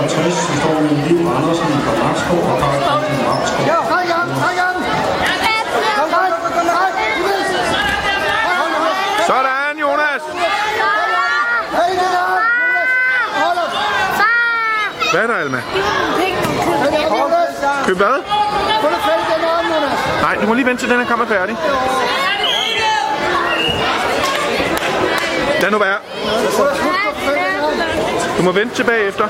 50, så står med Liv Andersen fra Nakskov og Karl Andersen fra Nakskov. Kom igen, kom igen! Sådan, Jonas! Hvad er der, Alma? Køb hvad? Nej, du må lige vente til den her kammer er færdig. Lad nu være. Du må vente tilbage efter.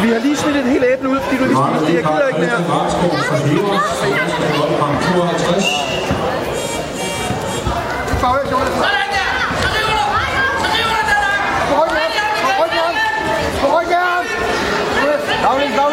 Vi har lige smidt et helt æble ud, fordi du lige spiste det. Jeg gider ikke mere. Sådan der! Så river du! Så river du, Danmark! På ryggen! På ryggen! På ryggen! Lavlig, lavlig!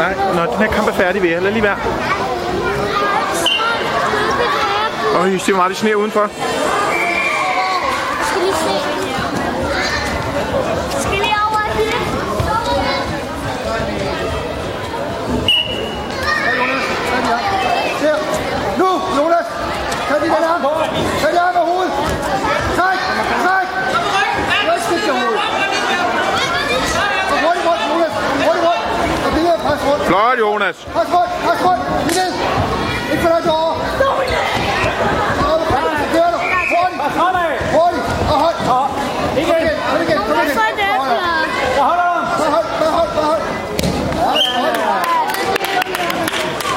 Nej, når den her kamp er færdig, vil jeg lade lige være. Øj, se hvor meget det sneer udenfor. Godt, Jonas. Pas godt, pas godt. Vi ned. Ikke for dig derovre. Stå i ned. Kører du. Hurtigt. Hurtigt. Og hold. Igen. Kom igen. Kom igen. Kom igen. Hvad holder du? Hvad hold, hvad hold,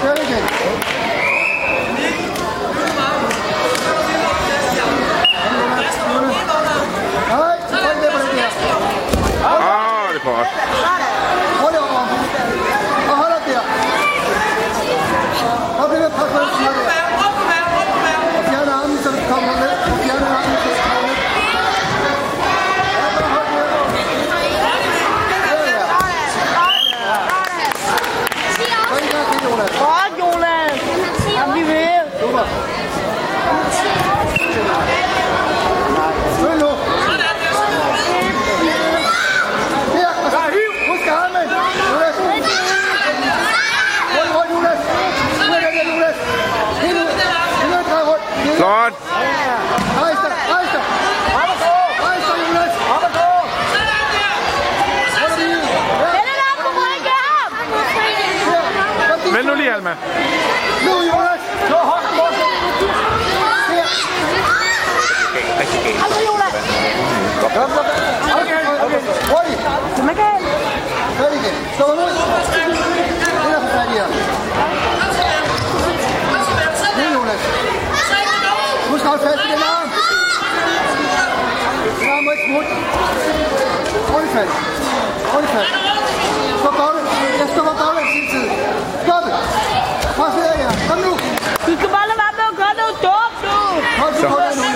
hvad Flot! Rejs dig, rejs dig! Rejs dig, Jonas! Nu lige, Alma. Nu, Jonas! Nu, hånden på! Rigtig galt. Altså, Okay, okay. Hurtigt! Kom igen! Kom igen! Stå nu! At holde fast i den arm. Arm må ikke smutte. Hurtigt fat. Hurtigt fat. Stop baglæns. Jeg stopper baglæns hele tiden. Stop det. Pres ned her. Kom nu. Du skal bare lade være med at gøre noget dumt, du. Hold så hold nu,